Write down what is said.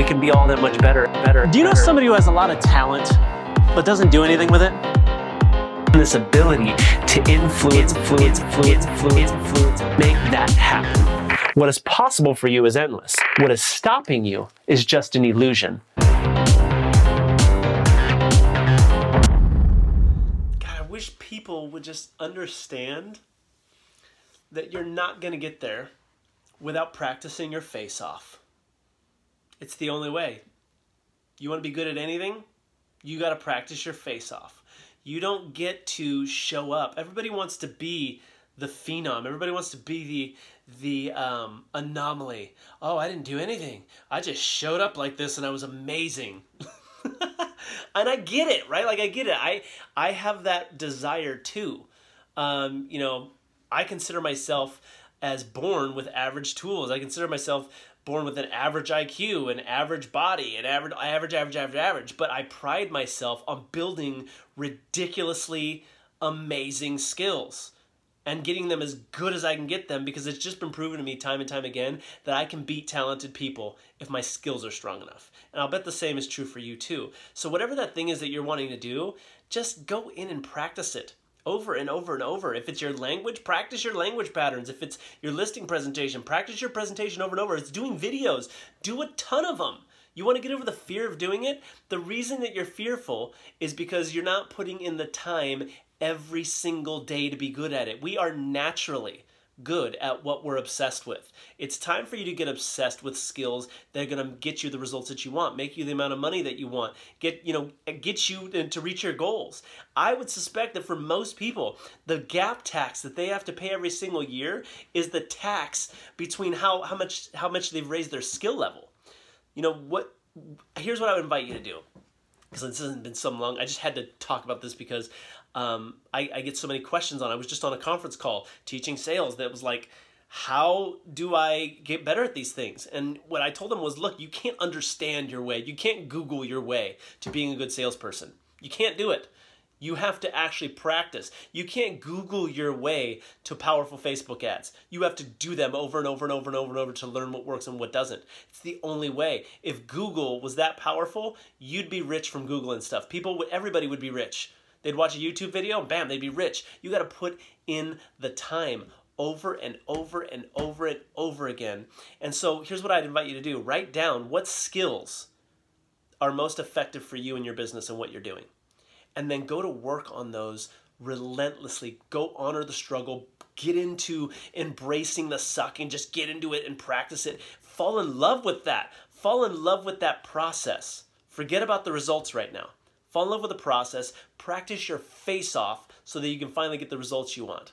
we can be all that much better, better. Do you know better. somebody who has a lot of talent but doesn't do anything with it? this ability to influence, influence, influence, influence, influence, make that happen. What is possible for you is endless. What is stopping you is just an illusion. God, I wish people would just understand that you're not going to get there without practicing your face off. It's the only way. You want to be good at anything? You got to practice your face off. You don't get to show up. Everybody wants to be the phenom. Everybody wants to be the the um, anomaly. Oh, I didn't do anything. I just showed up like this and I was amazing. and I get it, right? Like I get it. I I have that desire too. Um, you know, I consider myself as born with average tools. I consider myself born with an average IQ, an average body, an average average average average average, but I pride myself on building ridiculously amazing skills and getting them as good as I can get them because it's just been proven to me time and time again that I can beat talented people if my skills are strong enough. And I'll bet the same is true for you too. So, whatever that thing is that you're wanting to do, just go in and practice it over and over and over. If it's your language, practice your language patterns. If it's your listing presentation, practice your presentation over and over. It's doing videos, do a ton of them. You want to get over the fear of doing it? The reason that you're fearful is because you're not putting in the time every single day to be good at it. We are naturally good at what we're obsessed with. It's time for you to get obsessed with skills that are going to get you the results that you want, make you the amount of money that you want, get, you know, get you to reach your goals. I would suspect that for most people, the gap tax that they have to pay every single year is the tax between how, how much how much they've raised their skill level. You know what here's what I would invite you to do because this hasn't been so long. I just had to talk about this because um, I, I, get so many questions on. I was just on a conference call teaching sales that was like, how do I get better at these things? And what I told them was, look, you can't understand your way. You can't Google your way to being a good salesperson. You can't do it. You have to actually practice. You can't Google your way to powerful Facebook ads. You have to do them over and over and over and over and over to learn what works and what doesn't. It's the only way. If Google was that powerful, you'd be rich from Google and stuff. People, everybody would be rich. They'd watch a YouTube video, bam, they'd be rich. You got to put in the time over and over and over and over again. And so here's what I'd invite you to do write down what skills are most effective for you in your business and what you're doing and then go to work on those relentlessly. Go honor the struggle, get into embracing the suck and just get into it and practice it. Fall in love with that. Fall in love with that process. Forget about the results right now. Fall in love with the process. Practice your face off so that you can finally get the results you want.